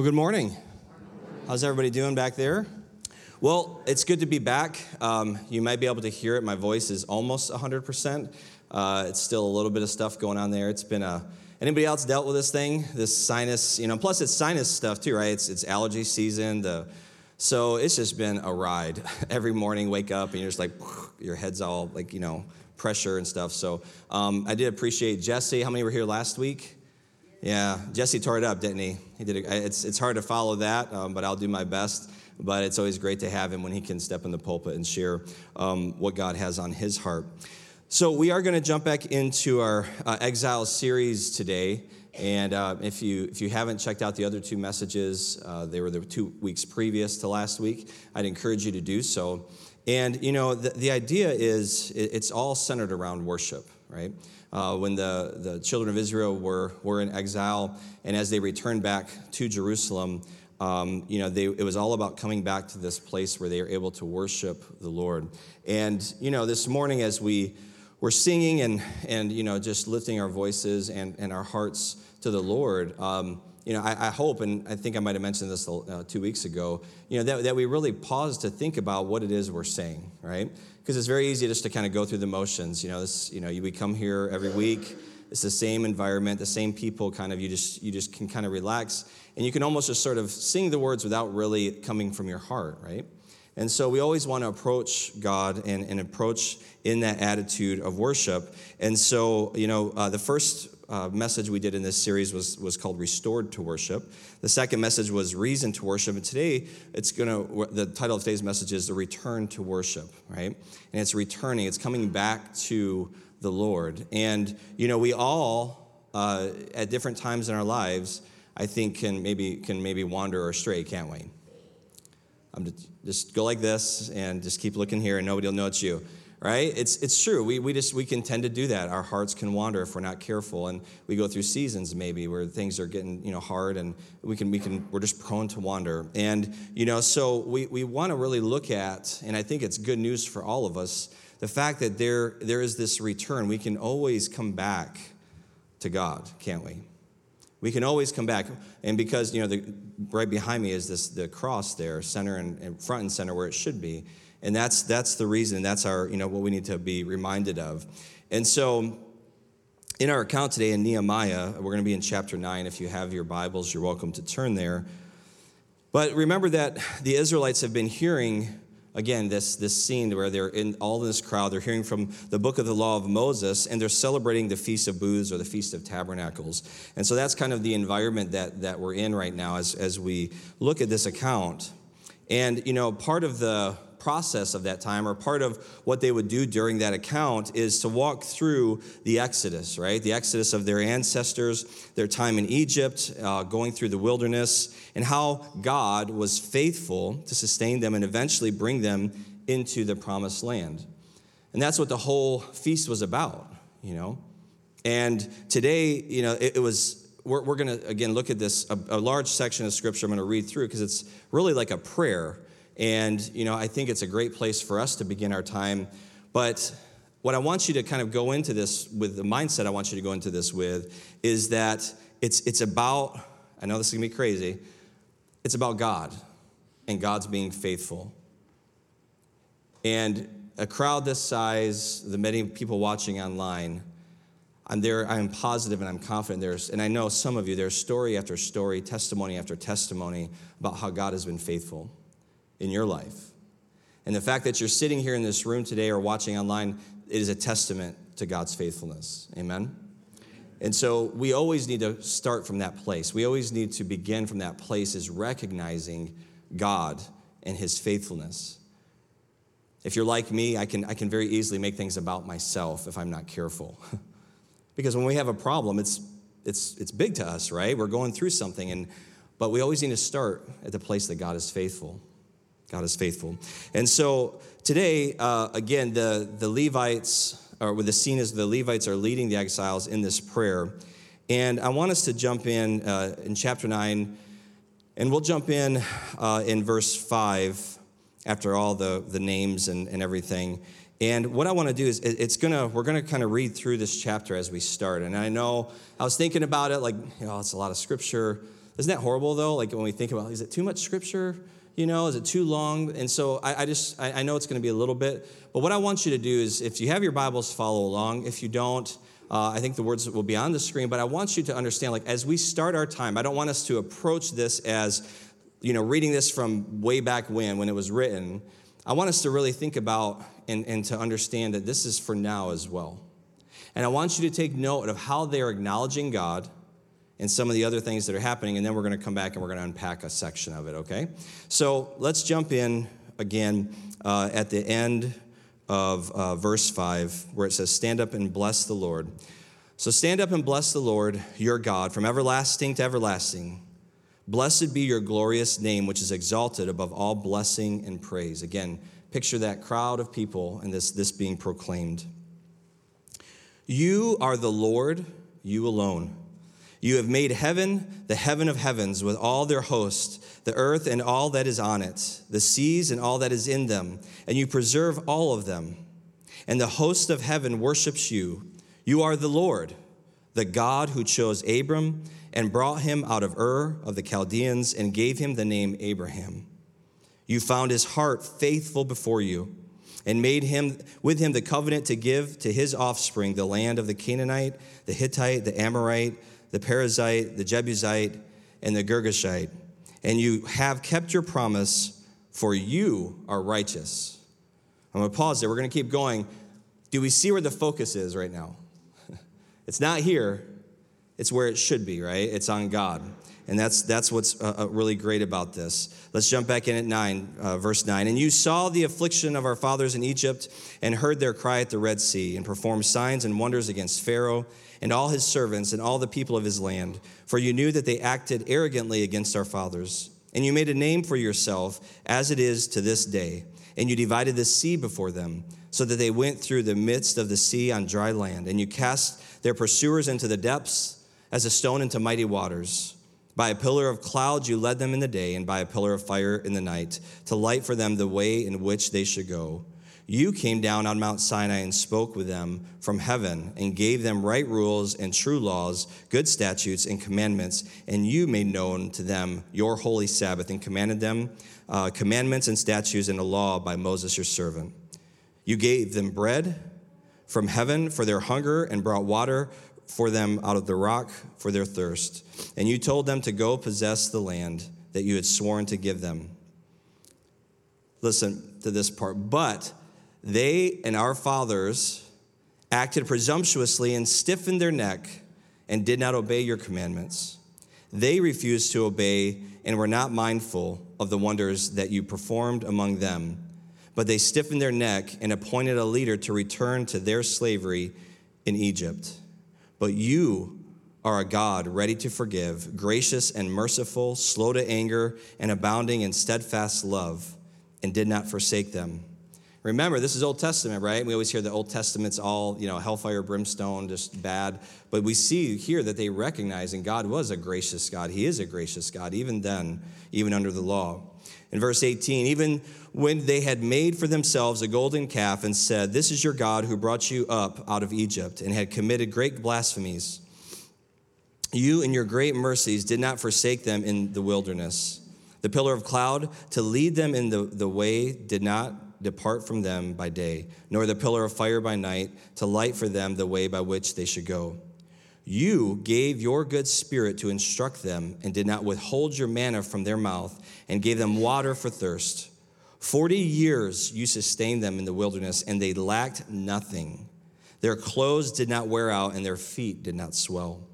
Well, good morning. How's everybody doing back there? Well, it's good to be back. Um, you might be able to hear it. My voice is almost 100%. Uh, it's still a little bit of stuff going on there. It's been a. Anybody else dealt with this thing? This sinus, you know, plus it's sinus stuff too, right? It's, it's allergy season. The, so it's just been a ride. Every morning, wake up and you're just like, your head's all like, you know, pressure and stuff. So um, I did appreciate Jesse. How many were here last week? Yeah, Jesse tore it up, didn't he? He did. A, it's it's hard to follow that, um, but I'll do my best. But it's always great to have him when he can step in the pulpit and share um, what God has on his heart. So we are going to jump back into our uh, exile series today. And uh, if you if you haven't checked out the other two messages, uh, they were the two weeks previous to last week. I'd encourage you to do so. And you know, the, the idea is it's all centered around worship, right? Uh, when the, the children of Israel were, were in exile, and as they returned back to Jerusalem, um, you know, they, it was all about coming back to this place where they are able to worship the Lord. And, you know, this morning as we were singing and, and you know, just lifting our voices and, and our hearts to the Lord, um, you know, I, I, hope, and I think I might have mentioned this uh, two weeks ago, you know, that, that we really pause to think about what it is we're saying, right? because it's very easy just to kind of go through the motions. You know, this, you know, we come here every week. It's the same environment, the same people. Kind of, you just you just can kind of relax, and you can almost just sort of sing the words without really coming from your heart, right? And so we always want to approach God and, and approach in that attitude of worship. And so, you know, uh, the first uh, message we did in this series was, was called Restored to Worship. The second message was Reason to Worship. And today, it's going to, the title of today's message is The Return to Worship, right? And it's returning, it's coming back to the Lord. And, you know, we all, uh, at different times in our lives, I think can maybe, can maybe wander or stray, can't we? I'm just, just go like this and just keep looking here and nobody will know it's you right? It's, it's true. We, we just we can tend to do that. Our hearts can wander if we're not careful, and we go through seasons maybe where things are getting you know hard, and we can we can we're just prone to wander. And you know, so we we want to really look at, and I think it's good news for all of us, the fact that there there is this return. We can always come back to God, can't we? We can always come back, and because you know, the, right behind me is this the cross there, center and, and front and center where it should be and that's, that's the reason, that's our, you know, what we need to be reminded of. And so in our account today in Nehemiah, we're going to be in chapter 9. If you have your Bibles, you're welcome to turn there. But remember that the Israelites have been hearing, again, this, this scene where they're in all this crowd. They're hearing from the book of the law of Moses, and they're celebrating the Feast of Booths or the Feast of Tabernacles. And so that's kind of the environment that, that we're in right now as, as we look at this account. And, you know, part of the process of that time, or part of what they would do during that account, is to walk through the Exodus, right? The Exodus of their ancestors, their time in Egypt, uh, going through the wilderness, and how God was faithful to sustain them and eventually bring them into the promised land. And that's what the whole feast was about, you know? And today, you know, it, it was we're, going to again look at this a, a, large section of scripture i'm going to read through because it's really like a prayer and, you know, I think it's a great place for us to begin our time. But what I want you to kind of go into this with, the mindset I want you to go into this with, is that it's, it's about, I know this is gonna be crazy, it's about God and God's being faithful. And a crowd this size, the many people watching online, I'm there, I'm positive and I'm confident there's, and I know some of you, there's story after story, testimony after testimony about how God has been faithful in your life. And the fact that you're sitting here in this room today or watching online, it is a testament to God's faithfulness. Amen? And so we always need to start from that place. We always need to begin from that place is recognizing God and his faithfulness. If you're like me, I can, I can very easily make things about myself if I'm not careful. because when we have a problem, it's, it's, it's big to us, right? We're going through something, and, but we always need to start at the place that God is faithful. God is faithful. And so today, uh, again, the, the Levites, or with the scene is the Levites are leading the exiles in this prayer. And I want us to jump in uh, in chapter 9, and we'll jump in uh, in verse 5 after all the, the names and, and everything. And what I want to do is it's gonna we're gonna kind of read through this chapter as we start. And I know I was thinking about it like, you know, it's a lot of scripture Isn't that horrible though? Like when we think about, is it too much scripture? You know, is it too long? And so I, I just, I, I know it's going to be a little bit, but what I want you to do is if you have your Bibles, follow along. If you don't, uh, I think the words will be on the screen, but I want you to understand, like, as we start our time, I don't want us to approach this as, you know, reading this from way back when, when it was written. I want us to really think about and, and to understand that this is for now as well. And I want you to take note of how they are acknowledging God and some of the other things that are happening, and then we're going to come back and we're going to unpack a section of it, okay? So let's jump in again uh, at the end of uh, verse 5, where it says, Stand up and bless the Lord. So stand up and bless the Lord your God from everlasting to everlasting. Blessed be your glorious name, which is exalted above all blessing and praise. Again, picture that crowd of people and this, this being proclaimed. You are the Lord, you alone. You have made heaven, the heaven of heavens, with all their host, the earth and all that is on it, the seas and all that is in them, and you preserve all of them. And the host of heaven worships you. You are the Lord, the God who chose Abram and brought him out of Ur of the Chaldeans and gave him the name Abraham. You found his heart faithful before you and made him with him the covenant to give to his offspring the land of the Canaanite, the Hittite, the Amorite, the Perizzite, the Jebusite, and the Girgashite. And you have kept your promise, for you are righteous. I'm going to pause there. We're going to keep going. Do we see where the focus is right now? it's not here, it's where it should be, right? It's on God. And that's, that's what's uh, uh, really great about this. Let's jump back in at 9, uh, verse 9. And you saw the affliction of our fathers in Egypt and heard their cry at the Red Sea and performed signs and wonders against Pharaoh and all his servants and all the people of his land. For you knew that they acted arrogantly against our fathers. And you made a name for yourself as it is to this day. And you divided the sea before them so that they went through the midst of the sea on dry land. And you cast their pursuers into the depths as a stone into mighty waters. By a pillar of cloud you led them in the day, and by a pillar of fire in the night, to light for them the way in which they should go. You came down on Mount Sinai and spoke with them from heaven, and gave them right rules and true laws, good statutes and commandments, and you made known to them your holy Sabbath, and commanded them uh, commandments and statutes and a law by Moses your servant. You gave them bread from heaven for their hunger, and brought water for them out of the rock for their thirst. And you told them to go possess the land that you had sworn to give them. Listen to this part. But they and our fathers acted presumptuously and stiffened their neck and did not obey your commandments. They refused to obey and were not mindful of the wonders that you performed among them. But they stiffened their neck and appointed a leader to return to their slavery in Egypt. But you are a God ready to forgive, gracious and merciful, slow to anger, and abounding in steadfast love, and did not forsake them. Remember, this is Old Testament, right? We always hear the Old Testament's all, you know, hellfire, brimstone, just bad. But we see here that they recognize, and God was a gracious God. He is a gracious God, even then, even under the law. In verse 18, even when they had made for themselves a golden calf and said, This is your God who brought you up out of Egypt, and had committed great blasphemies, you in your great mercies did not forsake them in the wilderness. The pillar of cloud to lead them in the, the way did not depart from them by day, nor the pillar of fire by night to light for them the way by which they should go. You gave your good spirit to instruct them and did not withhold your manna from their mouth and gave them water for thirst. Forty years you sustained them in the wilderness and they lacked nothing. Their clothes did not wear out and their feet did not swell.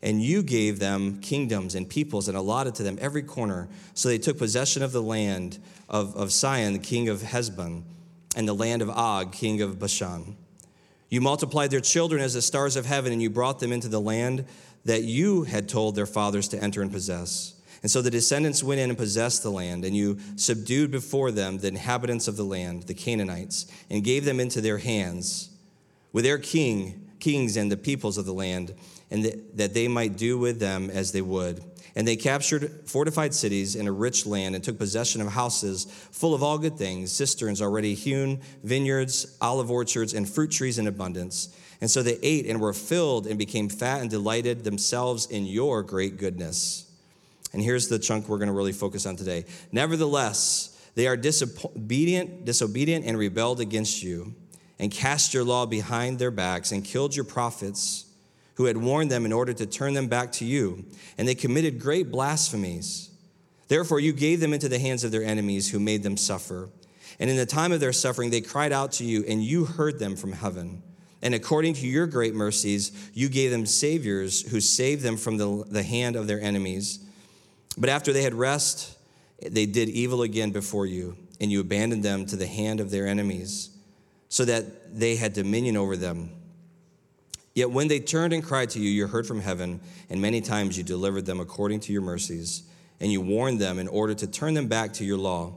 And you gave them kingdoms and peoples and allotted to them every corner. So they took possession of the land of, of Sihon, king of Heshbon, and the land of Og, king of Bashan. You multiplied their children as the stars of heaven, and you brought them into the land that you had told their fathers to enter and possess. And so the descendants went in and possessed the land, and you subdued before them the inhabitants of the land, the Canaanites, and gave them into their hands with their king, kings and the peoples of the land, and that they might do with them as they would. And they captured fortified cities in a rich land and took possession of houses full of all good things, cisterns already hewn, vineyards, olive orchards, and fruit trees in abundance. And so they ate and were filled and became fat and delighted themselves in your great goodness. And here's the chunk we're going to really focus on today. Nevertheless, they are disobedient, disobedient and rebelled against you, and cast your law behind their backs, and killed your prophets who had warned them in order to turn them back to you. And they committed great blasphemies. Therefore, you gave them into the hands of their enemies who made them suffer. And in the time of their suffering, they cried out to you, and you heard them from heaven. And according to your great mercies, you gave them saviors who saved them from the, the hand of their enemies. But after they had rest, they did evil again before you, and you abandoned them to the hand of their enemies, so that they had dominion over them. Yet when they turned and cried to you, you heard from heaven, and many times you delivered them according to your mercies, and you warned them in order to turn them back to your law.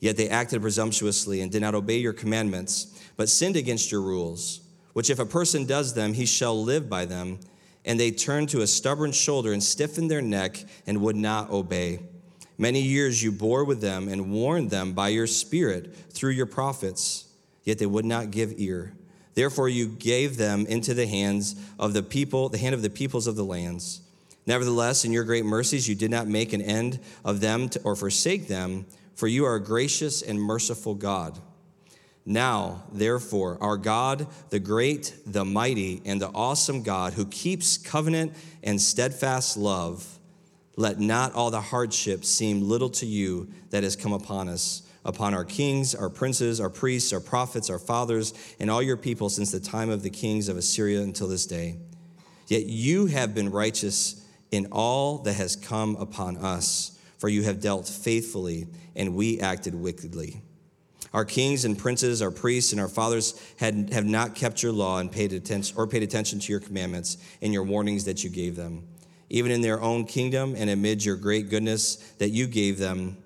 Yet they acted presumptuously and did not obey your commandments, but sinned against your rules, which if a person does them, he shall live by them. And they turned to a stubborn shoulder and stiffened their neck and would not obey. Many years you bore with them and warned them by your spirit through your prophets, yet they would not give ear. Therefore, you gave them into the hands of the people, the hand of the peoples of the lands. Nevertheless, in your great mercies, you did not make an end of them to, or forsake them, for you are a gracious and merciful God. Now, therefore, our God, the great, the mighty, and the awesome God, who keeps covenant and steadfast love, let not all the hardship seem little to you that has come upon us upon our kings, our princes, our priests, our prophets, our fathers, and all your people since the time of the kings of Assyria until this day. Yet you have been righteous in all that has come upon us, for you have dealt faithfully, and we acted wickedly. Our kings and princes, our priests, and our fathers had, have not kept your law and paid attention or paid attention to your commandments and your warnings that you gave them. Even in their own kingdom and amid your great goodness that you gave them,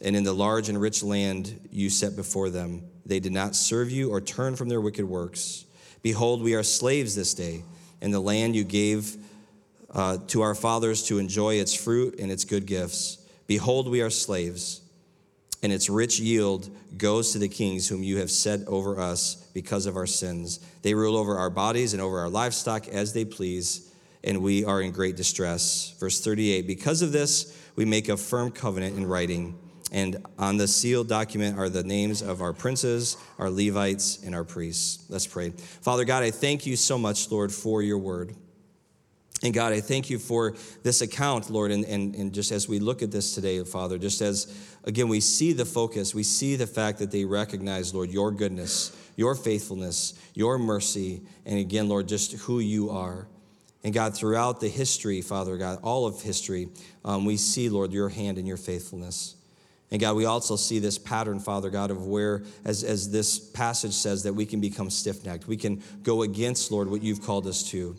and in the large and rich land you set before them. They did not serve you or turn from their wicked works. Behold, we are slaves this day, in the land you gave uh, to our fathers to enjoy its fruit and its good gifts. Behold, we are slaves, and its rich yield goes to the kings whom you have set over us because of our sins. They rule over our bodies and over our livestock as they please, and we are in great distress. Verse 38 Because of this, we make a firm covenant in writing and on the sealed document are the names of our princes, our Levites, and our priests. Let's pray. Father God, I thank you so much, Lord, for your word. And God, I thank you for this account, Lord. And, and, and just as we look at this today, Father, just as, again, we see the focus, we see the fact that they recognize, Lord, your goodness, your faithfulness, your mercy, and again, Lord, just who you are. And God, throughout the history, Father God, all of history, um, we see, Lord, your hand and your faithfulness. And God, we also see this pattern, Father God, of where, as, as this passage says, that we can become stiff necked. We can go against, Lord, what you've called us to.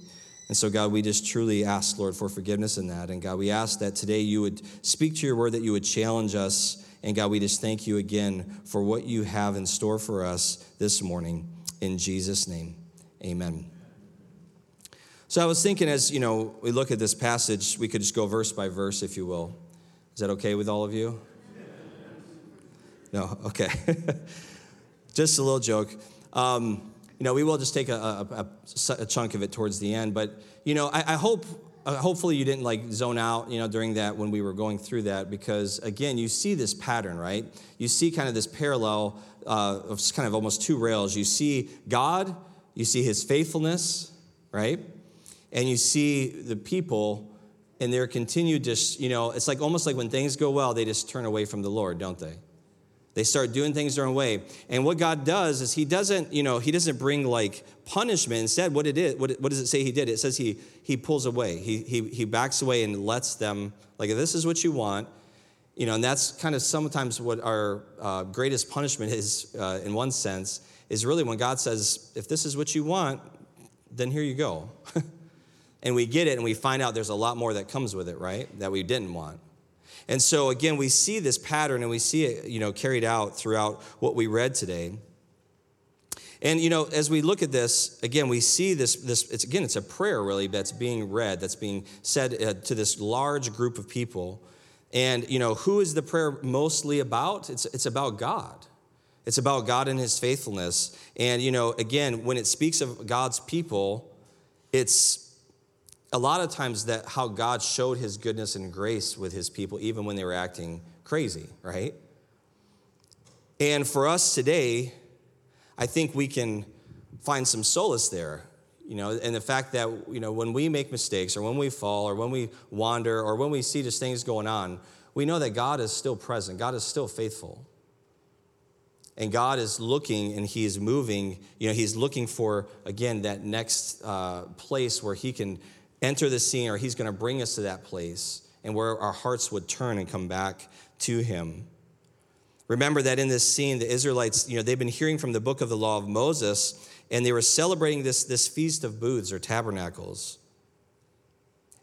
And so, God, we just truly ask, Lord, for forgiveness in that. And God, we ask that today you would speak to your word, that you would challenge us. And God, we just thank you again for what you have in store for us this morning. In Jesus' name, amen. So I was thinking as, you know, we look at this passage, we could just go verse by verse, if you will. Is that okay with all of you? No, okay. just a little joke. Um, you know, we will just take a, a, a, chunk of it towards the end. But, you know, I, I hope, uh, hopefully you didn't like zone out, you know, during that when we were going through that, because again, you see this pattern, right? You see kind of this parallel uh, of kind of almost two rails. You see God, you see his faithfulness, right? And you see the people and their continued just, you know, it's like almost like when things go well, they just turn away from the Lord, don't they? They start doing things their own way. And what God does is he doesn't, you know, he doesn't bring like punishment. Instead, what it is, what, what does it say he did? It says he he pulls away. He he he backs away and lets them, like, this is what you want, you know, and that's kind of sometimes what our uh, greatest punishment is, uh, in one sense, is really when God says, if this is what you want, then here you go. and we get it and we find out there's a lot more that comes with it, right? That we didn't want. And so again, we see this pattern and we see it, you know, carried out throughout what we read today. And you know, as we look at this, again, we see this. This it's again, it's a prayer really that's being read, that's being said uh, to this large group of people. And you know, who is the prayer mostly about? It's it's about God. It's about God and His faithfulness. And you know, again, when it speaks of God's people, it's a lot of times that how God showed his goodness and grace with his people, even when they were acting crazy, right? And for us today, I think we can find some solace there. You know, and the fact that, you know, when we make mistakes or when we fall or when we wander or when we see just things going on, we know that God is still present. God is still faithful. And God is looking and He is moving. You know, He's looking for, again, that next uh, place where He can enter the scene or He's going to bring us to that place and where our hearts would turn and come back to Him. Remember that in this scene, the Israelites, you know, they've been hearing from the book of the law of Moses, and they were celebrating this, this feast of booths or tabernacles.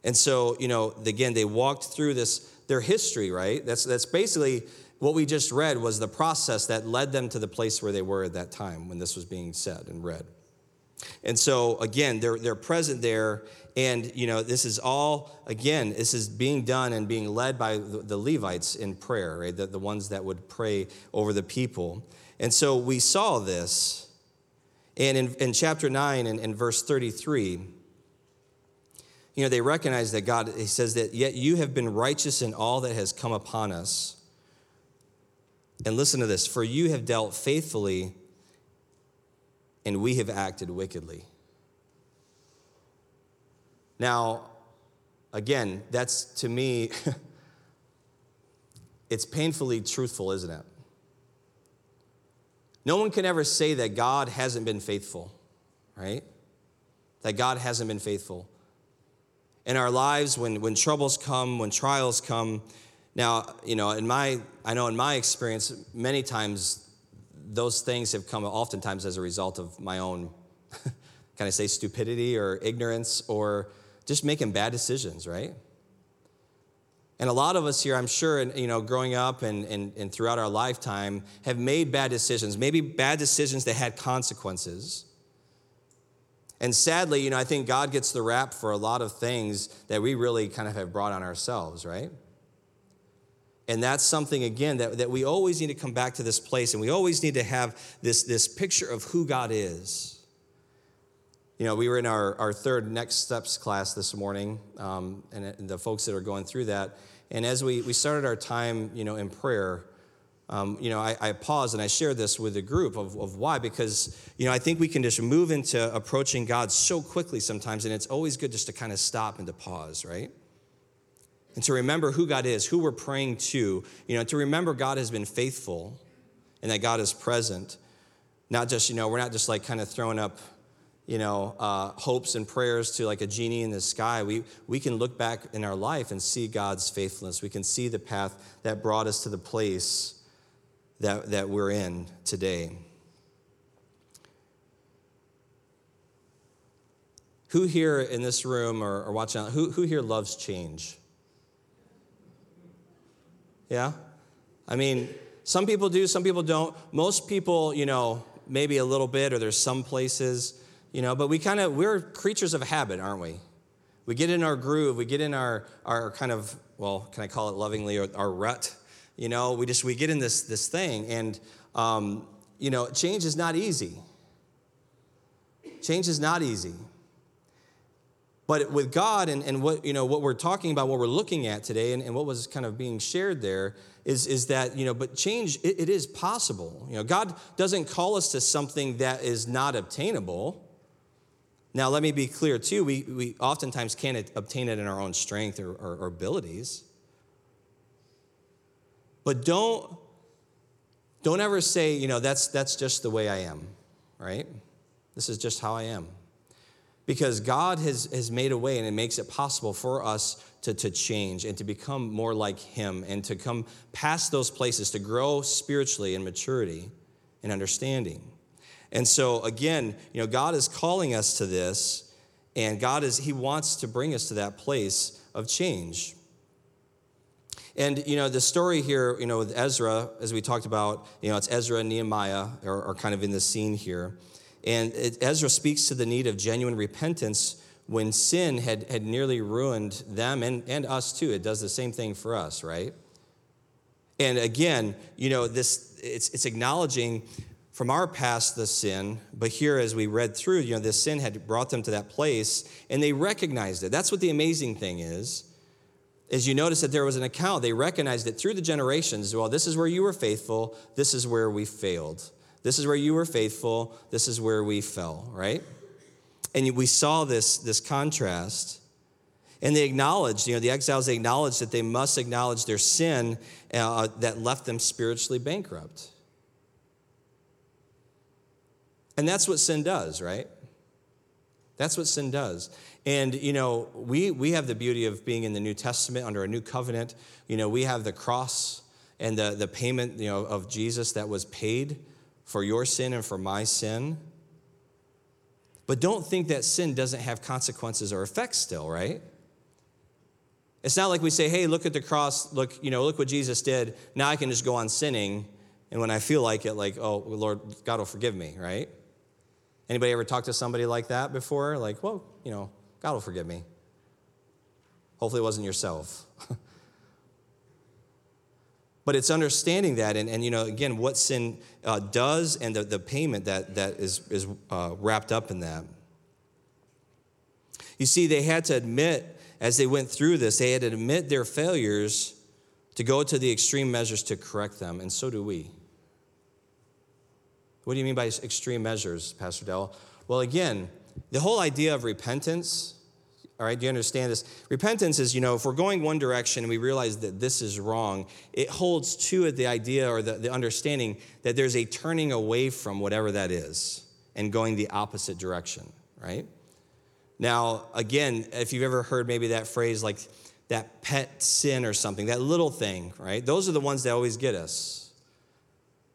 And so, you know, again, they walked through this, their history, right? That's, that's basically what we just read was the process that led them to the place where they were at that time when this was being said and read. And so, again, they're, they're present there. And, you know, this is all, again, this is being done and being led by the, Levites in prayer, right? The, the ones that would pray over the people. And so we saw this. And in, in chapter 9 and in verse 33, you know, they recognize that God, he says that, yet you have been righteous in all that has come upon us. And listen to this for you have dealt faithfully and we have acted wickedly. Now, again, that's to me, it's painfully truthful, isn't it? No one can ever say that God hasn't been faithful, right? That God hasn't been faithful. In our lives, when, when troubles come, when trials come, now, you know, in my, I know in my experience, many times those things have come oftentimes as a result of my own, can I say, stupidity or ignorance or just making bad decisions, right? And a lot of us here, I'm sure, you know, growing up and, and, and throughout our lifetime, have made bad decisions, maybe bad decisions that had consequences. And sadly, you know, I think God gets the rap for a lot of things that we really kind of have brought on ourselves, right? And that's something, again, that, that we always need to come back to this place and we always need to have this, this picture of who God is. You know, we were in our, our third Next Steps class this morning, um, and, the folks that are going through that. And as we, we started our time, you know, in prayer, um, you know, I, I paused and I shared this with the group of, of why, because, you know, I think we can just move into approaching God so quickly sometimes, and it's always good just to kind of stop and to pause, right? and to remember who God is, who we're praying to, you know, to remember God has been faithful and that God is present. Not just, you know, we're not just like kind of throwing up, you know, uh, hopes and prayers to like a genie in the sky. We, we can look back in our life and see God's faithfulness. We can see the path that brought us to the place that, that we're in today. Who here in this room or, or watching, who, who here loves change? Yeah? I mean, some people do, some people don't. Most people, you know, maybe a little bit, or there's some places, you know, but we kind of, we're creatures of habit, aren't we? We get in our groove, we get in our, our kind of, well, can I call it lovingly, our rut? You know, we just, we get in this, this thing, and, um, you know, change is not easy. Change is not easy. But with God and, and what, you know, what we're talking about, what we're looking at today, and, and what was kind of being shared there is, is that, you know, but change, it, it is possible. You know, God doesn't call us to something that is not obtainable. Now, let me be clear too, we, we oftentimes can't obtain it in our own strength or, or, or abilities. But don't, don't ever say, you know, that's, that's just the way I am, right? This is just how I am because God has, has made a way and it makes it possible for us to, to change and to become more like Him and to come past those places, to grow spiritually in maturity and understanding. And so, again, you know, God is calling us to this, and God is, He wants to bring us to that place of change. And, you know, the story here, you know, with Ezra, as we talked about, you know, it's Ezra and Nehemiah are, are kind of in the scene here. And it, Ezra speaks to the need of genuine repentance when sin had, had nearly ruined them and, and us too. It does the same thing for us, right? And again, you know, this it's, it's acknowledging from our past the sin, but here as we read through, you know, this sin had brought them to that place and they recognized it. That's what the amazing thing is. Is you notice that there was an account, they recognized it through the generations. Well, this is where you were faithful, this is where we failed. This is where you were faithful, this is where we fell, right? And we saw this, this contrast. And they acknowledged, you know, the exiles they acknowledged that they must acknowledge their sin uh, that left them spiritually bankrupt. And that's what sin does, right? That's what sin does. And, you know, we, we have the beauty of being in the New Testament under a new covenant. You know, we have the cross and the, the payment, you know, of Jesus that was paid for your sin and for my sin. But don't think that sin doesn't have consequences or effects still, right? It's not like we say, hey, look at the cross, look, you know, look what Jesus did. Now I can just go on sinning. And when I feel like it, like, oh, Lord, God will forgive me, right? Anybody ever talked to somebody like that before? Like, well, you know, God will forgive me. Hopefully it wasn't yourself. but it's understanding that and, and you know again what sin uh, does and the, the payment that, that is, is uh, wrapped up in that you see they had to admit as they went through this, they had to admit their failures to go to the extreme measures to correct them, and so do we. What do you mean by extreme measures, Pastor Dell? Well, again, the whole idea of repentance, all right, do you understand this? Repentance is, you know, if we're going one direction and we realize that this is wrong, it holds to it the idea or the, the understanding that there's a turning away from whatever that is and going the opposite direction, right? Now, again, if you've ever heard maybe that phrase like that pet sin or something, that little thing, right? Those are the ones that always get us.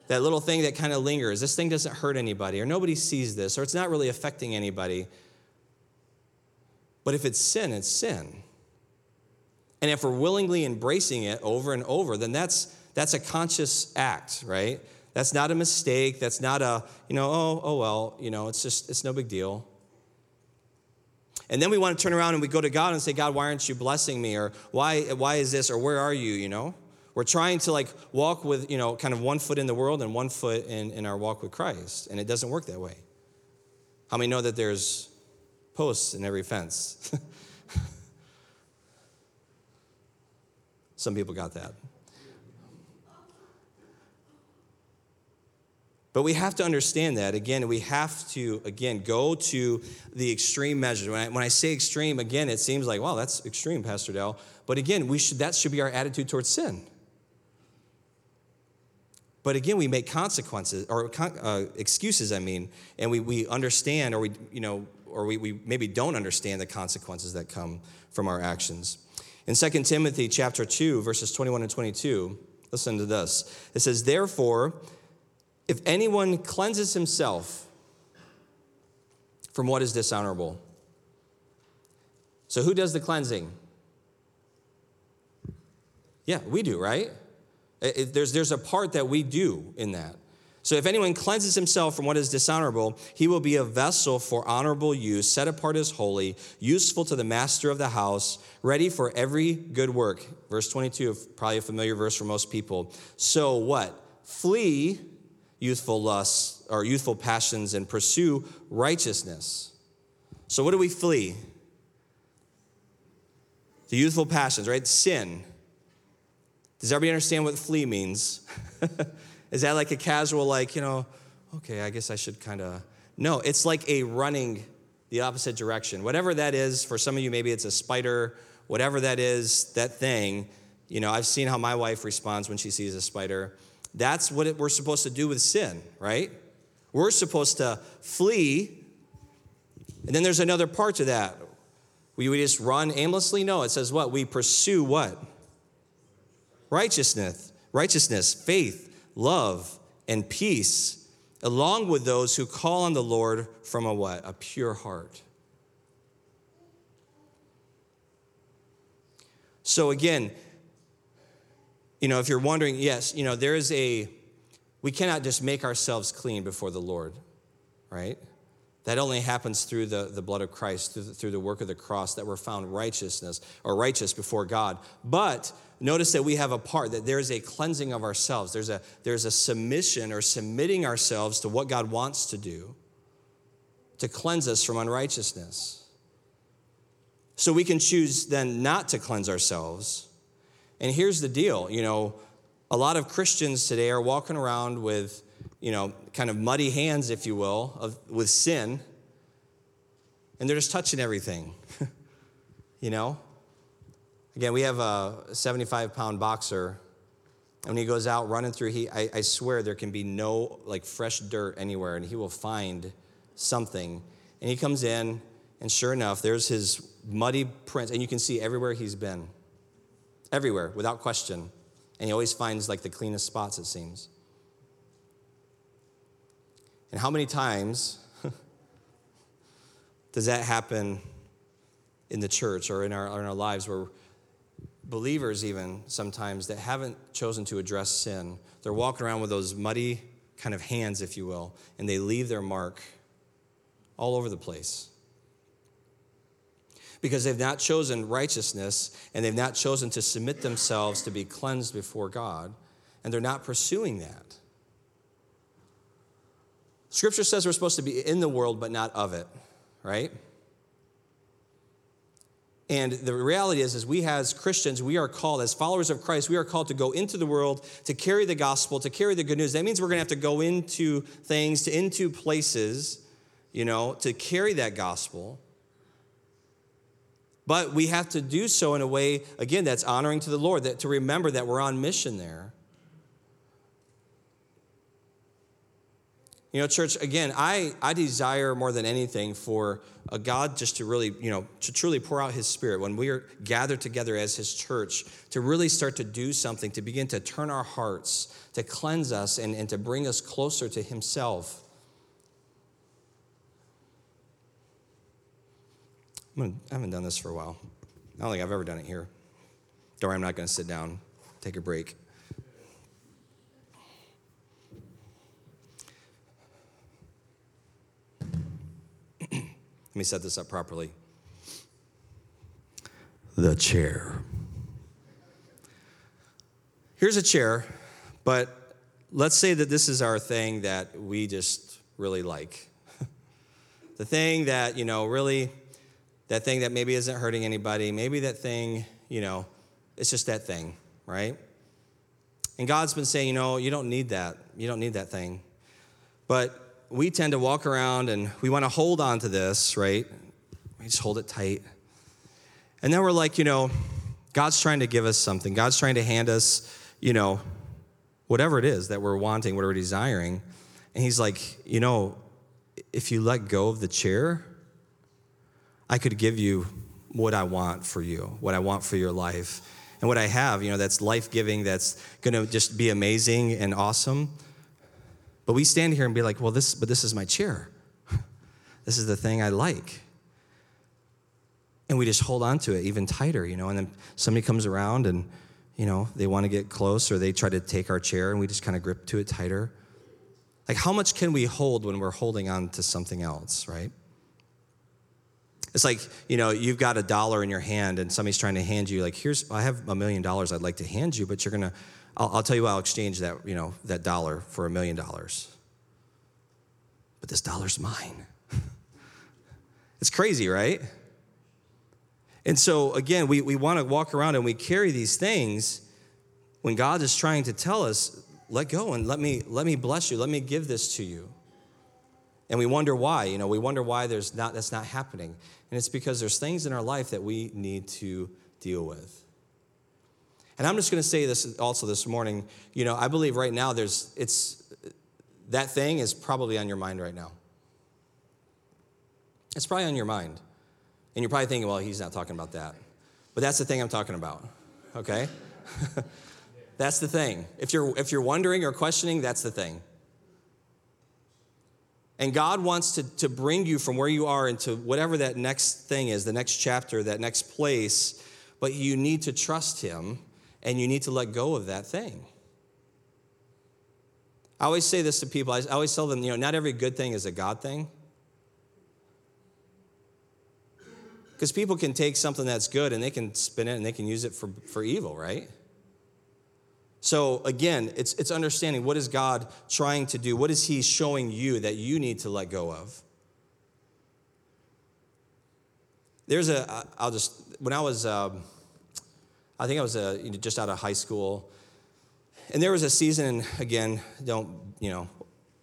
That little thing that kind of lingers. This thing doesn't hurt anybody, or nobody sees this, or it's not really affecting anybody. But if it's sin, it's sin. And if we're willingly embracing it over and over, then that's, that's a conscious act, right? That's not a mistake. That's not a, you know, oh, oh well, you know, it's just, it's no big deal. And then we want to turn around and we go to God and say, God, why aren't you blessing me? Or why, why is this? Or where are you? You know? We're trying to like walk with, you know, kind of one foot in the world and one foot in, in our walk with Christ. And it doesn't work that way. How many know that there's posts in every fence? Some people got that. But we have to understand that. Again, we have to, again, go to the extreme measures. When I, when I say extreme, again, it seems like, wow, that's extreme, Pastor Dell. But again, we should, that should be our attitude towards sin. But again, we make consequences, or uh, excuses, I mean, and we, we understand, or we, you know, or we, we maybe don't understand the consequences that come from our actions. In 2 Timothy chapter 2, verses 21 and 22, listen to this. It says, Therefore, if anyone cleanses himself from what is dishonorable. So, who does the cleansing? Yeah, we do, right? It, there's, there's a part that we do in that. So, if anyone cleanses himself from what is dishonorable, he will be a vessel for honorable use, set apart as holy, useful to the master of the house, ready for every good work. Verse 22, probably a familiar verse for most people. So, what? Flee youthful lusts or youthful passions and pursue righteousness. So, what do we flee? The youthful passions, right? Sin. Does everybody understand what flee means? Is that like a casual, like, you know, okay, I guess I should kind of. No, it's like a running the opposite direction. Whatever that is, for some of you, maybe it's a spider, whatever that is, that thing. You know, I've seen how my wife responds when she sees a spider. That's what it, we're supposed to do with sin, right? We're supposed to flee. And then there's another part to that. We, we just run aimlessly? No, it says what? We pursue what? Righteousness, righteousness, faith, love, and peace, along with those who call on the Lord from a what? A pure heart. So again, you know, if you're wondering, yes, you know, there is a, we cannot just make ourselves clean before the Lord, right? That only happens through the, the blood of Christ, through the, through the work of the cross, that we're found righteousness or righteous before God. But notice that we have a part, that there's a cleansing of ourselves. There's a, there's a submission or submitting ourselves to what God wants to do to cleanse us from unrighteousness. So we can choose then not to cleanse ourselves. And here's the deal you know, a lot of Christians today are walking around with you know, kind of muddy hands, if you will, of, with sin, and they're just touching everything. you know? Again, we have a 75 pound boxer, and when he goes out running through, he, I, I swear there can be no like fresh dirt anywhere, and he will find something. And he comes in, and sure enough, there's his muddy prints, and you can see everywhere he's been. Everywhere, without question. And he always finds like the cleanest spots, it seems. And how many times does that happen in the church or in our, in our lives where believers, even sometimes, that haven't chosen to address sin, they're walking around with those muddy kind of hands, if you will, and they leave their mark all over the place? Because they've not chosen righteousness and they've not chosen to submit themselves to be cleansed before God, and they're not pursuing that. Scripture says we're supposed to be in the world, but not of it, right? And the reality is, is we as Christians, we are called, as followers of Christ, we are called to go into the world, to carry the gospel, to carry the good news. That means we're going to have to go into things, to into places, you know, to carry that gospel. But we have to do so in a way, again, that's honoring to the Lord, that to remember that we're on mission there. You know, church, again, I, I desire more than anything for a God just to really, you know, to truly pour out his spirit when we are gathered together as his church, to really start to do something, to begin to turn our hearts, to cleanse us, and, and to bring us closer to himself. I haven't done this for a while. I don't think I've ever done it here. Don't worry, I'm not going to sit down, take a break. Let me set this up properly. The chair. Here's a chair, but let's say that this is our thing that we just really like. the thing that, you know, really, that thing that maybe isn't hurting anybody, maybe that thing, you know, it's just that thing, right? And God's been saying, you know, you don't need that. You don't need that thing. But we tend to walk around and we want to hold on to this, right? We just hold it tight. And then we're like, you know, God's trying to give us something. God's trying to hand us, you know, whatever it is that we're wanting, whatever we're desiring. And He's like, you know, if you let go of the chair, I could give you what I want for you, what I want for your life. And what I have, you know, that's life giving, that's gonna just be amazing and awesome. But we stand here and be like, well, this, but this is my chair. this is the thing I like. And we just hold on to it even tighter, you know, and then somebody comes around and, you know, they want to get close or they try to take our chair and we just kind of grip to it tighter. Like, how much can we hold when we're holding on to something else, right? It's like, you know, you've got a dollar in your hand and somebody's trying to hand you, like, here's, I have a million dollars I'd like to hand you, but you're going to, I'll, I'll tell you I'll exchange that, you know, that dollar for a million dollars. But this dollar's mine. it's crazy, right? And so, again, we, we want to walk around and we carry these things when God is trying to tell us, let go and let me, let me bless you, let me give this to you. And we wonder why, you know, we wonder why there's not, that's not happening. And it's because there's things in our life that we need to deal with. And I'm just going to say this also this morning. You know, I believe right now there's, it's, that thing is probably on your mind right now. It's probably on your mind. And you're probably thinking, well, he's not talking about that. But that's the thing I'm talking about, okay? that's the thing. If you're, if you're wondering or questioning, that's the thing. And God wants to, to bring you from where you are into whatever that next thing is, the next chapter, that next place, but you need to trust Him and you need to let go of that thing. I always say this to people. I always tell them, you know, not every good thing is a God thing. Because people can take something that's good and they can spin it and they can use it for, for evil, right? So again, it's, it's understanding what is God trying to do? What is He showing you that you need to let go of? There's a, I'll just, when I was, um, I think I was uh, a, just out of high school, and there was a season, again, don't, you know,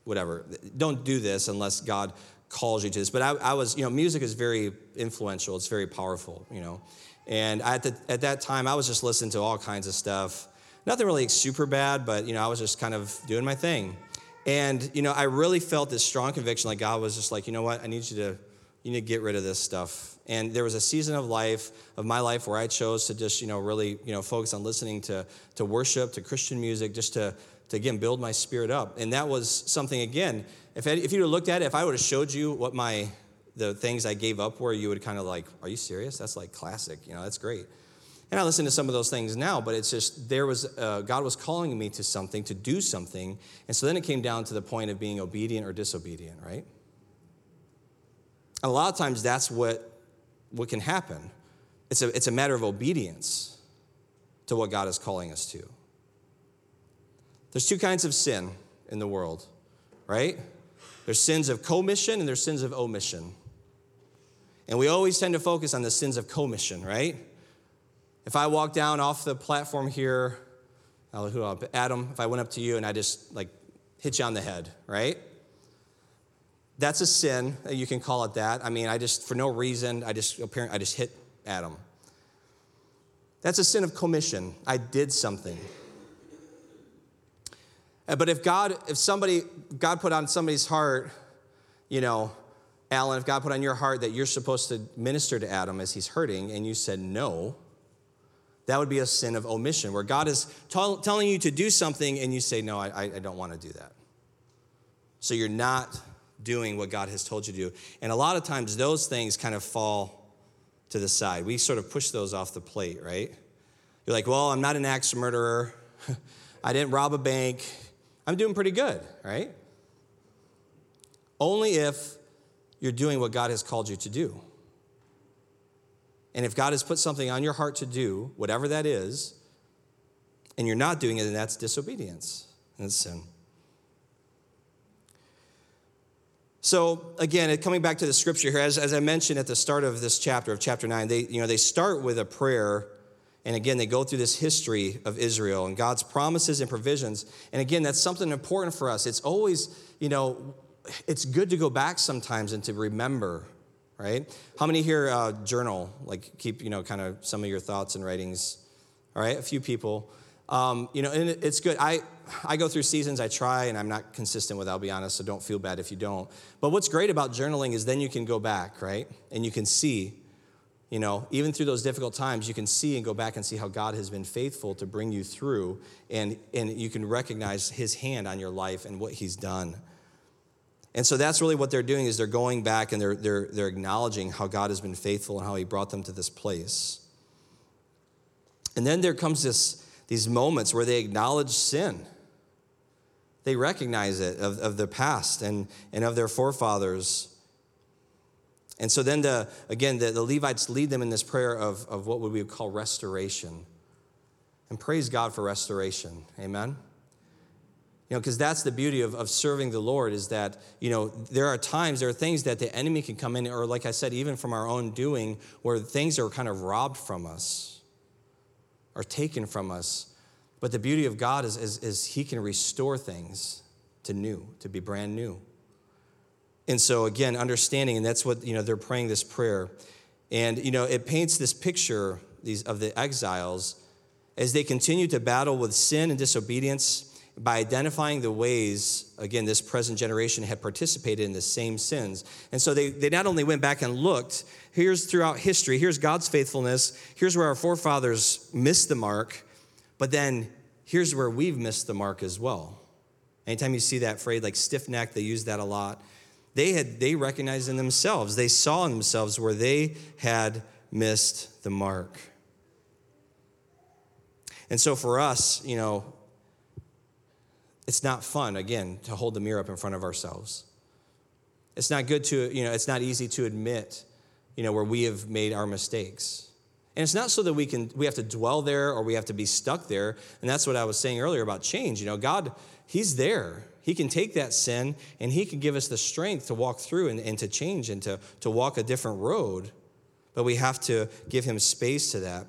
whatever, don't do this unless God calls you to this. But I, I was, you know, music is very influential, it's very powerful, you know. And at, the, at that time, I was just listening to all kinds of stuff. Nothing really super bad, but, you know, I was just kind of doing my thing. And, you know, I really felt this strong conviction like God was just like, you know what, I need you to, you need to get rid of this stuff. And there was a season of life, of my life, where I chose to just, you know, really, you know, focus on listening to, to worship, to Christian music, just to, to again build my spirit up. And that was something again. If if you'd have looked at it, if I would have showed you what my the things I gave up were, you would kind of like, are you serious? That's like classic. You know, that's great. And I listen to some of those things now, but it's just there was uh, God was calling me to something, to do something, and so then it came down to the point of being obedient or disobedient, right? And a lot of times that's what what can happen. It's a it's a matter of obedience to what God is calling us to. There's two kinds of sin in the world, right? There's sins of commission and there's sins of omission. And we always tend to focus on the sins of commission, right? If I walk down off the platform here, Adam, if I went up to you and I just like hit you on the head, right? That's a sin. You can call it that. I mean, I just, for no reason, I just, apparently, I just hit Adam. That's a sin of commission. I did something. Uh, but if God, if somebody, God put on somebody's heart, you know, Alan, if God put on your heart that you're supposed to minister to Adam as he's hurting, and you said no, that would be a sin of omission, where God is t- telling you to do something and you say, No, I, I don't want to do that. So you're not doing what God has told you to do. And a lot of times those things kind of fall to the side. We sort of push those off the plate, right? You're like, Well, I'm not an axe murderer. I didn't rob a bank. I'm doing pretty good, right? Only if you're doing what God has called you to do. And if God has put something on your heart to do, whatever that is, and you're not doing it, then that's disobedience. That's sin. So again, coming back to the scripture here, as, as I mentioned at the start of this chapter, of chapter 9, they, you know, they start with a prayer and again, they go through this history of Israel and God's promises and provisions. And again, that's something important for us. It's always, you know, it's good to go back sometimes and to remember, right? How many here uh, journal, like keep, you know, kind of some of your thoughts and writings? All right, a few people. Um, you know, and it's good. I, I go through seasons, I try, and I'm not consistent with, I'll be honest, so don't feel bad if you don't. But what's great about journaling is then you can go back, right? And you can see you know, even through those difficult times, you can see and go back and see how God has been faithful to bring you through, and, and you can recognize his hand on your life and what he's done. And so that's really what they're doing is they're going back and they're, they're, they're acknowledging how God has been faithful and how he brought them to this place. And then there comes this, these moments where they acknowledge sin. They recognize it of, of the past and, and of their forefathers. And so then, the, again, the, the Levites lead them in this prayer of, of what would we call restoration. And praise God for restoration. Amen? You know, because that's the beauty of, of serving the Lord is that, you know, there are times, there are things that the enemy can come in, or like I said, even from our own doing, where things are kind of robbed from us or taken from us. But the beauty of God is, is, is He can restore things to new, to be brand new. And so again, understanding, and that's what you know they're praying this prayer, and you know it paints this picture these of the exiles as they continue to battle with sin and disobedience by identifying the ways again this present generation had participated in the same sins and so they, they not only went back and looked here's throughout history here's god's faithfulness here's where our forefathers missed the mark but then here's where we've missed the mark as well. Anytime you see that phrase like stiff neck, they use that a lot. They had they recognized in themselves they saw in themselves where they had missed the mark. And so for us you know it's not fun again to hold the mirror up in front of ourselves. It's not good to you know it's not easy to admit you know, where we have made our mistakes. And it's not so that we can we have to dwell there or we have to be stuck there. And that's what I was saying earlier about change. You know, God, He's there. He can take that sin and He can give us the strength to walk through and, and to change and to, to walk a different road. But we have to give Him space to that.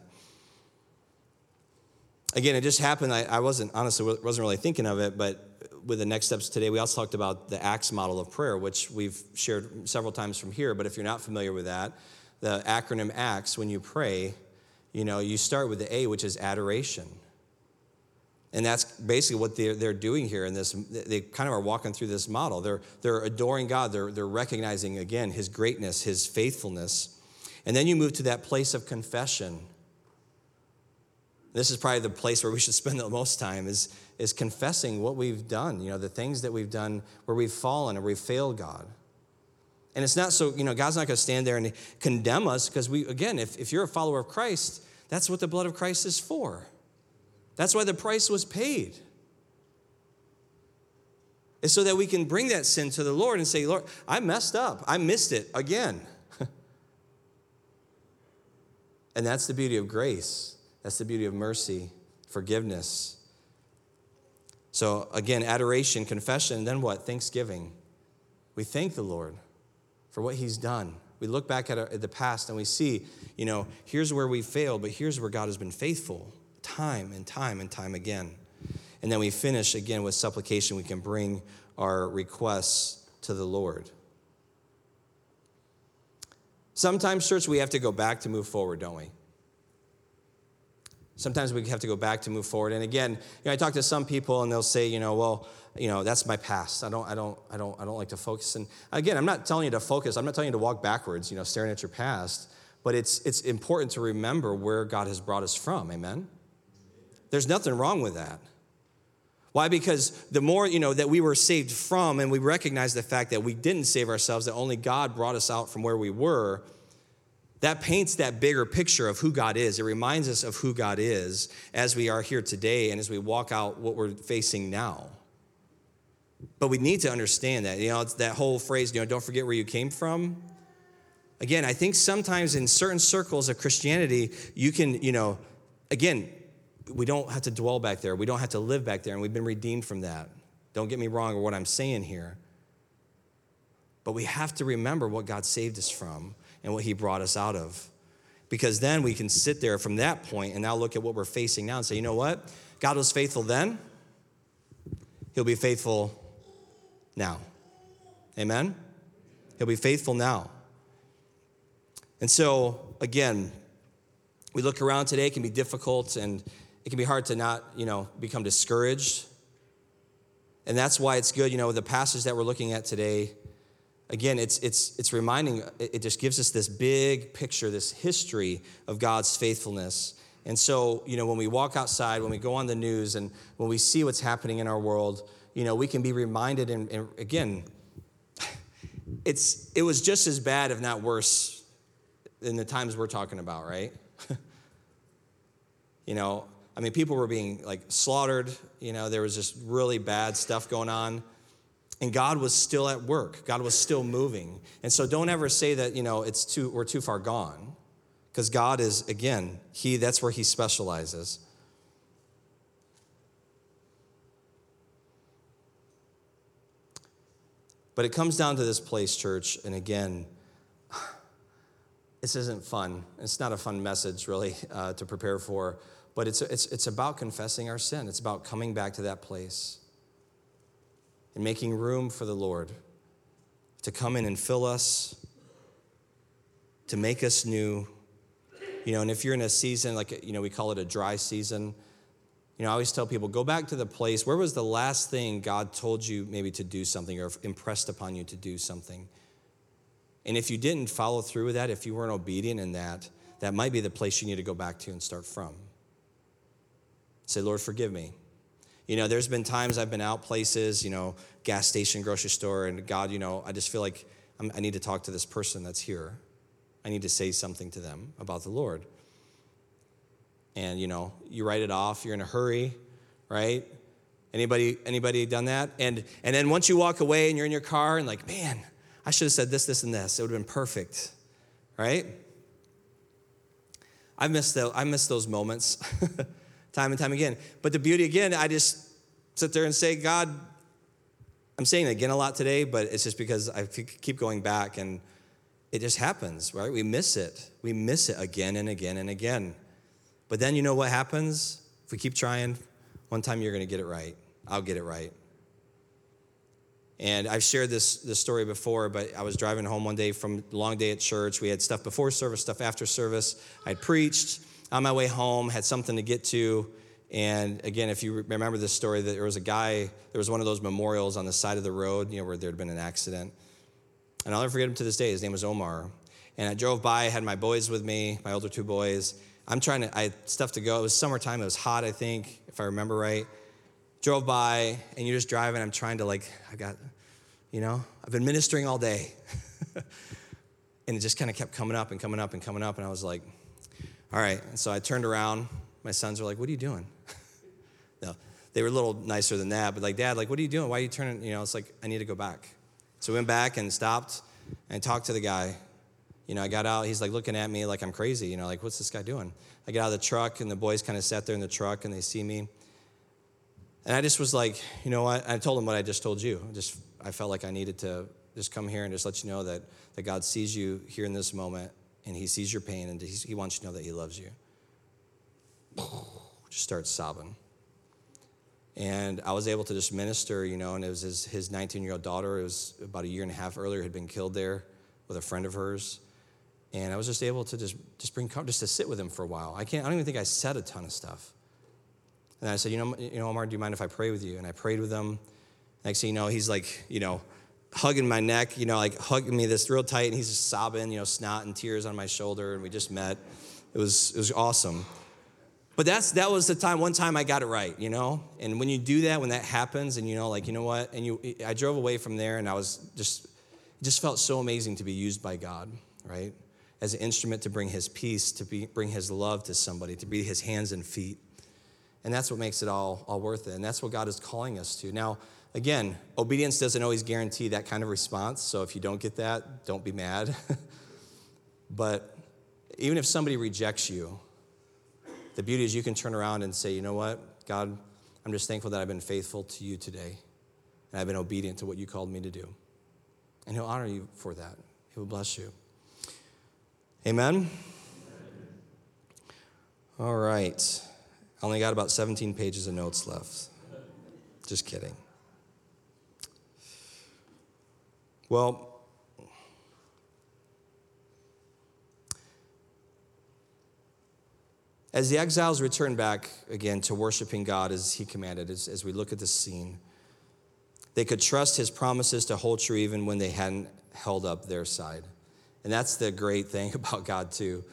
Again, it just happened. I, I wasn't honestly wasn't really thinking of it, but with the next steps today, we also talked about the ACTS model of prayer, which we've shared several times from here. But if you're not familiar with that, the acronym ACTS, when you pray, you know, you start with the A, which is adoration. And that's basically what they're, they're doing here in this. They kind of are walking through this model. They're, they're adoring God. They're, they're recognizing, again, His greatness, His faithfulness. And then you move to that place of confession. This is probably the place where we should spend the most time is, is confessing what we've done, you know, the things that we've done where we've fallen or we've failed God. And it's not so, you know, God's not going to stand there and condemn us because we, again, if, if you're a follower of Christ, that's what the blood of Christ is for. That's why the price was paid. Is so that we can bring that sin to the Lord and say, Lord, I messed up. I missed it again. and that's the beauty of grace. That's the beauty of mercy, forgiveness. So, again, adoration, confession, then what? Thanksgiving. We thank the Lord for what He's done. We look back at, our, at the past and we see, you know, here's where we failed, but here's where God has been faithful time and time and time again. And then we finish again with supplication. We can bring our requests to the Lord. Sometimes, church, we have to go back to move forward, don't we? Sometimes we have to go back to move forward. And again, you know, I talk to some people and they'll say, you know, well, you know, that's my past. I don't, I don't, I don't, I don't like to focus. And again, I'm not telling you to focus. I'm not telling you to walk backwards, you know, staring at your past. But it's it's important to remember where God has brought us from. Amen. There's nothing wrong with that. Why? Because the more, you know, that we were saved from and we recognize the fact that we didn't save ourselves, that only God brought us out from where we were, that paints that bigger picture of who God is. It reminds us of who God is as we are here today and as we walk out what we're facing now. But we need to understand that, you know, it's that whole phrase, you know, don't forget where you came from. Again, I think sometimes in certain circles of Christianity, you can, you know, again, we don't have to dwell back there. We don't have to live back there, and we've been redeemed from that. Don't get me wrong or what I'm saying here. But we have to remember what God saved us from and what He brought us out of. Because then we can sit there from that point and now look at what we're facing now and say, you know what? God was faithful then, He'll be faithful now. Amen? He'll be faithful now. And so, again, we look around today, it can be difficult and it can be hard to not, you know, become discouraged. And that's why it's good, you know, the passage that we're looking at today, again, it's, it's, it's reminding, it just gives us this big picture, this history of God's faithfulness. And so, you know, when we walk outside, when we go on the news, and when we see what's happening in our world, you know, we can be reminded, and, and again, it's, it was just as bad, if not worse, in the times we're talking about, right? you know, I mean, people were being like slaughtered. You know, there was just really bad stuff going on. And God was still at work. God was still moving. And so don't ever say that, you know, it's too we're too far gone. Because God is, again, He that's where He specializes. But it comes down to this place, church, and again, this isn't fun. It's not a fun message, really, uh, to prepare for. But it's, it's, it's about confessing our sin, it's about coming back to that place and making room for the Lord to come in and fill us, to make us new. You know, and if you're in a season, like, you know, we call it a dry season, you know, I always tell people go back to the place where was the last thing God told you maybe to do something or impressed upon you to do something? And if you didn't follow through with that, if you weren't obedient in that, that might be the place you need to go back to and start from. Say, Lord, forgive me. You know, there's been times I've been out places, you know, gas station, grocery store, and God, you know, I just feel like I'm, i need to talk to this person that's here. I need to say something to them about the Lord. And, you know, you write it off, you're in a hurry, right? Anybody, anybody done that? And, and then once you walk away and you're in your car and like, man, I should have said this, this, and this. It would have been perfect. right? I miss, the, I miss those moments time and time again. But the beauty, again, I just sit there and say, God, I'm saying it again a lot today, but it's just because I keep going back and it just happens, right? We miss it. We miss it again and again and again. But then you know what happens? If we keep trying, one time you're going to get it right. I'll get it right. And I've shared this, this story before, but I was driving home one day from a long day at church. We had stuff before service, stuff after service. I'd preached on my way home, had something to get to. And again, if you remember this story, that there was a guy, there was one of those memorials on the side of the road, you know, where there had been an accident. And I'll never forget him to this day. His name was Omar. And I drove by, had my boys with me, my older two boys. I'm trying to, I had stuff to go. It was summertime, it was hot, I think, if I remember right drove by and you're just driving. I'm trying to, like, I got, you know, I've been ministering all day. and it just kind of kept coming up and coming up and coming up. And I was like, all right. And so I turned around. My sons were like, what are you doing? no, they were a little nicer than that, but like, Dad, like, what are you doing? Why are you turning? You know, it's like, I need to go back. So we went back and stopped and talked to the guy. You know, I got out. He's like looking at me like I'm crazy. You know, like, what's this guy doing? I get out of the truck, and the boys kind of sat there in the truck and they see me. And I just was like, you know what? I told him what I just told you. Just I felt like I needed to just come here and just let you know that, that God sees you here in this moment and he sees your pain and he wants you to know that he loves you. Just start sobbing. And I was able to just minister, you know, and it was his, his 19 year old daughter. It was about a year and a half earlier, had been killed there with a friend of hers. And I was just able to just, just bring, just to sit with him for a while. I can't, I don't even think I said a ton of stuff. And I said, you know, you know, Omar, do you mind if I pray with you? And I prayed with him. Next thing you know, he's like, you know, hugging my neck, you know, like hugging me this real tight, and he's just sobbing, you know, snot and tears on my shoulder, and we just met. It was it was awesome. But that's that was the time. One time I got it right, you know. And when you do that, when that happens, and you know, like you know what, and you, I drove away from there, and I was just, just felt so amazing to be used by God, right, as an instrument to bring His peace, to be, bring His love to somebody, to be His hands and feet. And that's what makes it all, all worth it. And that's what God is calling us to. Now, again, obedience doesn't always guarantee that kind of response. So if you don't get that, don't be mad. but even if somebody rejects you, the beauty is you can turn around and say, you know what, God, I'm just thankful that I've been faithful to you today. And I've been obedient to what you called me to do. And He'll honor you for that. He will bless you. Amen? All right. I only got about 17 pages of notes left. Just kidding. Well, as the exiles return back again to worshiping God as he commanded, as, as we look at this scene, they could trust his promises to hold true even when they hadn't held up their side. And that's the great thing about God, too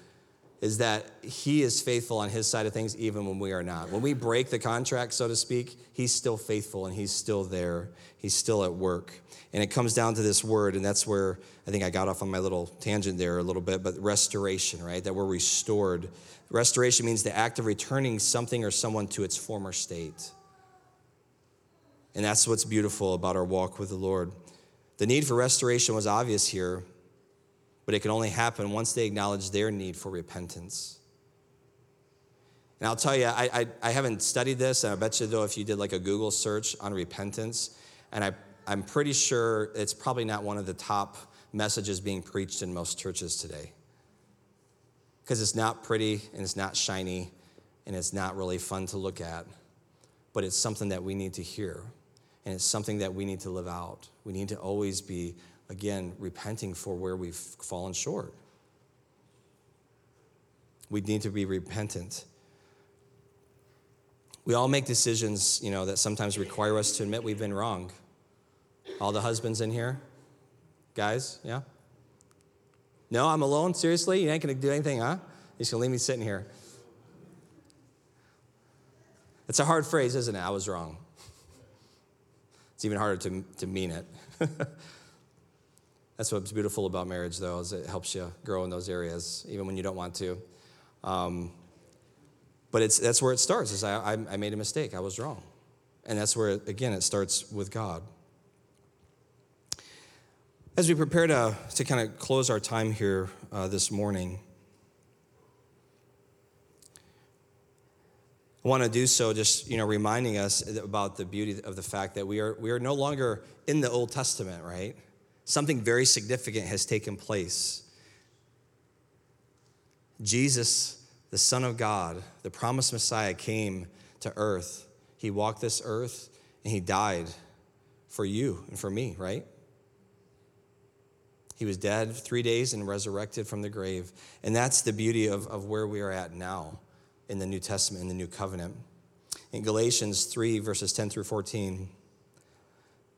is that he is faithful on his side of things even when we are not. When we break the contract, so to speak, he's still faithful and he's still there. He's still at work. And it comes down to this word, and that's where I think I got off on my little tangent there a little bit, but restoration, right? That we're restored. Restoration means the act of returning something or someone to its former state. And that's what's beautiful about our walk with the Lord. The need for restoration was obvious here but it can only happen once they acknowledge their need for repentance. And I'll tell you, I, I, I, haven't studied this, and I bet you, though, if you did like a Google search on repentance, and I, I'm pretty sure it's probably not one of the top messages being preached in most churches today. Because it's not pretty, and it's not shiny, and it's not really fun to look at, but it's something that we need to hear, and it's something that we need to live out. We need to always be again, repenting for where we've fallen short. We need to be repentant. We all make decisions, you know, that sometimes require us to admit we've been wrong. All the husbands in here? Guys, yeah? No, I'm alone? Seriously? You ain't gonna do anything, huh? You're just gonna leave me sitting here. It's a hard phrase, isn't it? I was wrong. It's even harder to, to mean it. That's what's beautiful about marriage, though, is it helps you grow in those areas, even when you don't want to. Um, but it's, that's where it starts, is I, I made a mistake. I was wrong. And that's where, again, it starts with God. As we prepare to, to kind of close our time here uh, this morning, I want to do so just, you know, reminding us about the beauty of the fact that we are, we are no longer in the Old Testament, right? Something very significant has taken place. Jesus, the Son of God, the promised Messiah, came to earth. He walked this earth and he died for you and for me, right? He was dead three days and resurrected from the grave. And that's the beauty of, of where we are at now in the New Testament, in the New Covenant. In Galatians 3, verses 10 through 14,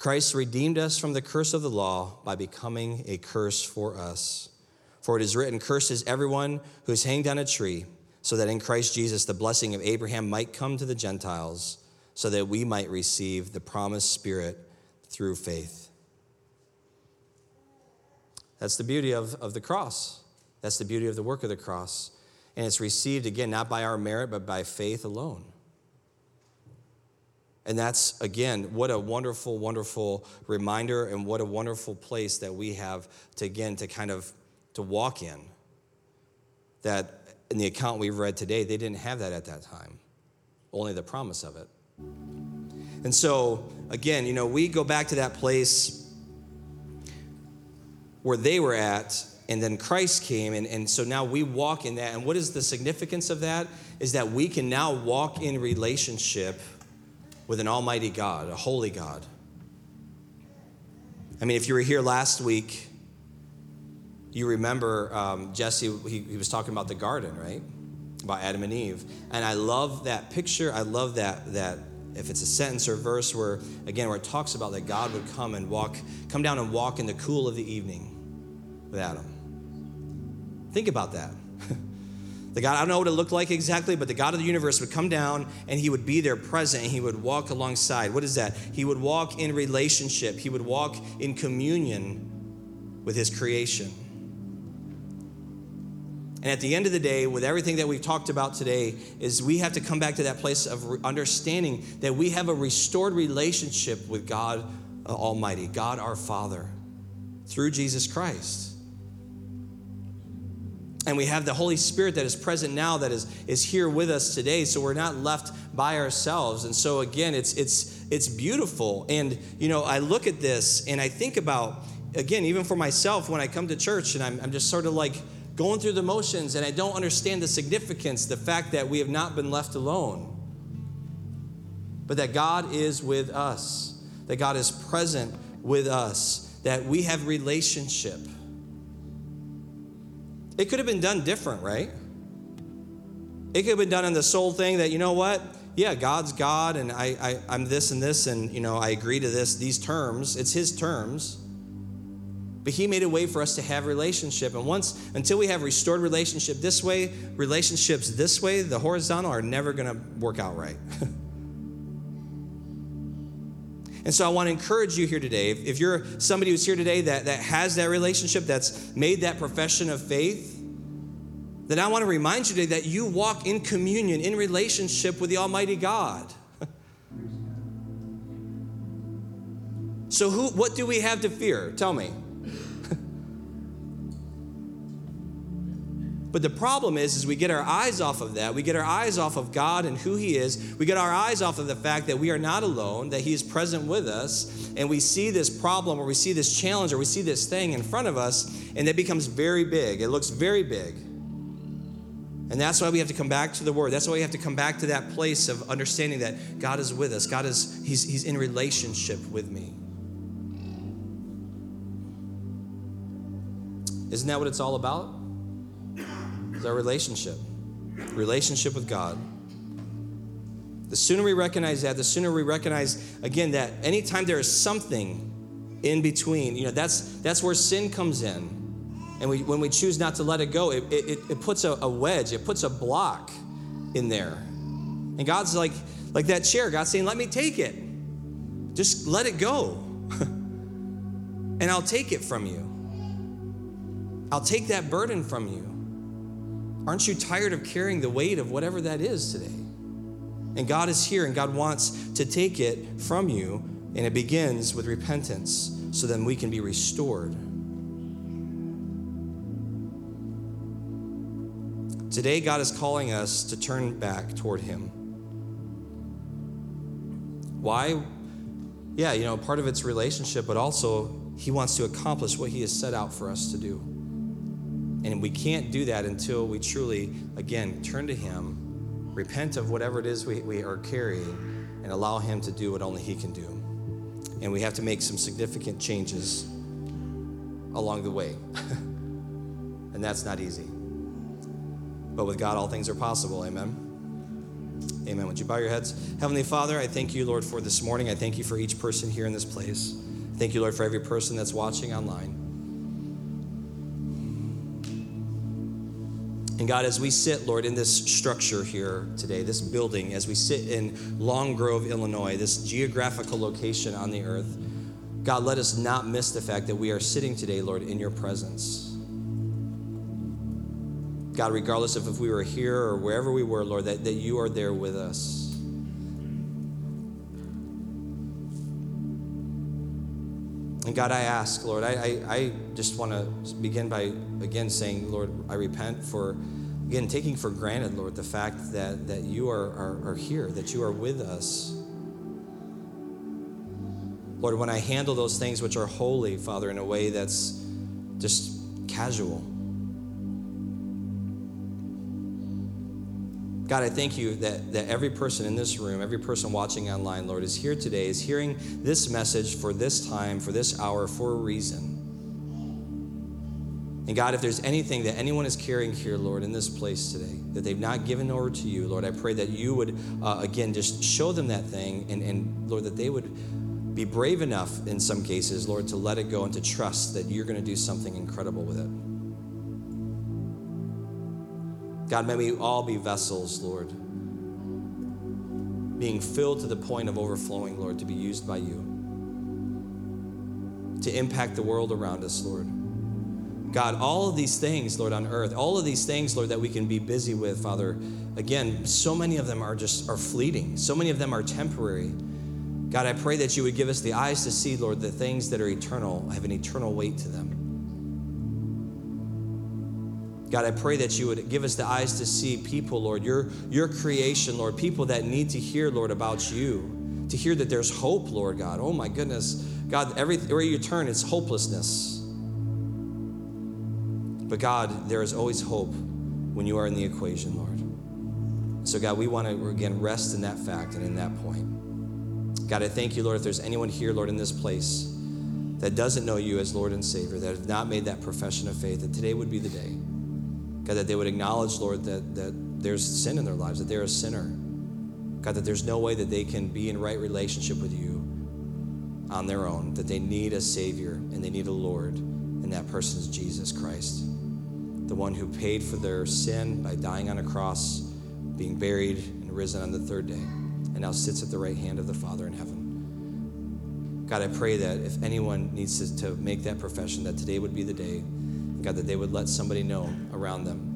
Christ redeemed us from the curse of the law by becoming a curse for us. For it is written, Cursed is everyone who is hanged on a tree, so that in Christ Jesus the blessing of Abraham might come to the Gentiles, so that we might receive the promised Spirit through faith. That's the beauty of, of the cross. That's the beauty of the work of the cross. And it's received, again, not by our merit, but by faith alone. And that's, again, what a wonderful, wonderful reminder and what a wonderful place that we have to, again, to kind of to walk in. That in the account we've read today, they didn't have that at that time, only the promise of it. And so, again, you know, we go back to that place where they were at and then Christ came, and, and so now we walk in that. And what is the significance of that? Is that we can now walk in relationship with an almighty God, a holy God. I mean, if you were here last week, you remember um, Jesse, he, he was talking about the garden, right? About Adam and Eve. And I love that picture. I love that, that if it's a sentence or verse where, again, where it talks about that God would come and walk, come down and walk in the cool of the evening with Adam. Think about that. The God, I don't know what it looked like exactly, but the God of the universe would come down and he would be there present and he would walk alongside. What is that? He would walk in relationship, he would walk in communion with his creation. And at the end of the day, with everything that we've talked about today, is we have to come back to that place of understanding that we have a restored relationship with God Almighty, God our Father, through Jesus Christ. And we have the Holy Spirit that is present now, that is, is here with us today. So we're not left by ourselves. And so again, it's it's it's beautiful. And you know, I look at this and I think about, again, even for myself, when I come to church and I'm, I'm just sort of like going through the motions and I don't understand the significance, the fact that we have not been left alone. But that God is with us, that God is present with us, that we have relationship it could have been done different, right? It could have been done in the soul thing that, you know what? Yeah, God's God and I, I, I'm this and this, and, you know, I agree to this, these terms. It's His terms. But He made a way for us to have relationship. And once, until we have restored relationship this way, relationships this way, the horizontal are never to work out right. And so I want to encourage you here today. If, you're somebody who's here today that, that has that relationship, that's made that profession of faith, then I want to remind you today that you walk in communion, in relationship with the Almighty God. so who what do we have to fear? Tell me. But the problem is, is we get our eyes off of that. We get our eyes off of God and who He is. We get our eyes off of the fact that we are not alone, that He is present with us, and we see this problem or we see this challenge or we see this thing in front of us, and it becomes very big. It looks very big. And that's why we have to come back to the Word. That's why we have to come back to that place of understanding that God is with us. God is He's, he's in relationship with me. Isn't that what it's all about? Is our relationship, relationship with God. The sooner we recognize that, the sooner we recognize again that anytime there is something in between, you know, that's that's where sin comes in. And we, when we choose not to let it go, it, it, it puts a, a wedge, it puts a block in there. And God's like, like that chair, God's saying, let me take it. Just let it go. and I'll take it from you. I'll take that burden from you. Aren't you tired of carrying the weight of whatever that is today? And God is here and God wants to take it from you. And it begins with repentance so then we can be restored. Today, God is calling us to turn back toward Him. Why? Yeah, you know, part of it's relationship, but also He wants to accomplish what He has set out for us to do. And we can't do that until we truly, again, turn to Him, repent of whatever it is we, we are carrying, and allow Him to do what only He can do. And we have to make some significant changes along the way. and that's not easy. But with God, all things are possible. Amen. Amen. Would you bow your heads? Heavenly Father, I thank you, Lord, for this morning. I thank you for each person here in this place. Thank you, Lord, for every person that's watching online. And God, as we sit, Lord, in this structure here today, this building, as we sit in Long Grove, Illinois, this geographical location on the earth, God, let us not miss the fact that we are sitting today, Lord, in your presence. God, regardless of if we were here or wherever we were, Lord, that, that you are there with us. God, I ask, Lord, I, I, I just want to begin by again saying, Lord, I repent for, again, taking for granted, Lord, the fact that, that you are, are, are here, that you are with us. Lord, when I handle those things which are holy, Father, in a way that's just casual, God, I thank you that, that every person in this room, every person watching online, Lord, is here today, is hearing this message for this time, for this hour, for a reason. And God, if there's anything that anyone is carrying here, Lord, in this place today, that they've not given over to you, Lord, I pray that you would, uh, again, just show them that thing, and, and Lord, that they would be brave enough in some cases, Lord, to let it go and to trust that you're going to do something incredible with it. God, may we all be vessels, Lord, being filled to the point of overflowing, Lord, to be used by you, to impact the world around us, Lord. God, all of these things, Lord, on earth, all of these things, Lord, that we can be busy with, Father, again, so many of them are just are fleeting. So many of them are temporary. God, I pray that you would give us the eyes to see, Lord, the things that are eternal have an eternal weight to them. God, I pray that you would give us the eyes to see people, Lord, your, your creation, Lord, people that need to hear, Lord, about you, to hear that there's hope, Lord God. Oh my goodness. God, everywhere you turn, it's hopelessness. But God, there is always hope when you are in the equation, Lord. So, God, we want to, again, rest in that fact and in that point. God, I thank you, Lord, if there's anyone here, Lord, in this place that doesn't know you as Lord and Savior, that have not made that profession of faith, that today would be the day. God, that they would acknowledge, Lord, that, that there's sin in their lives, that they're a sinner. God, that there's no way that they can be in right relationship with you on their own, that they need a Savior and they need a Lord, and that person is Jesus Christ, the one who paid for their sin by dying on a cross, being buried, and risen on the third day, and now sits at the right hand of the Father in heaven. God, I pray that if anyone needs to, to make that profession, that today would be the day God, that they would let somebody know around them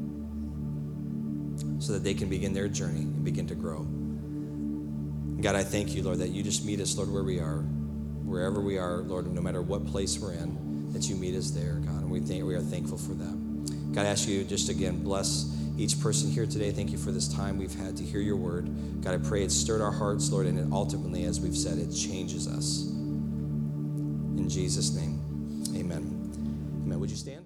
so that they can begin their journey and begin to grow. God, I thank you, Lord, that you just meet us, Lord, where we are, wherever we are, Lord, no matter what place we're in, that you meet us there, God, and we we are thankful for that. God, I ask you just again, bless each person here today. Thank you for this time we've had to hear your word. God, I pray it stirred our hearts, Lord, and it ultimately, as we've said, it changes us. In Jesus' name, amen. Amen. Would you stand?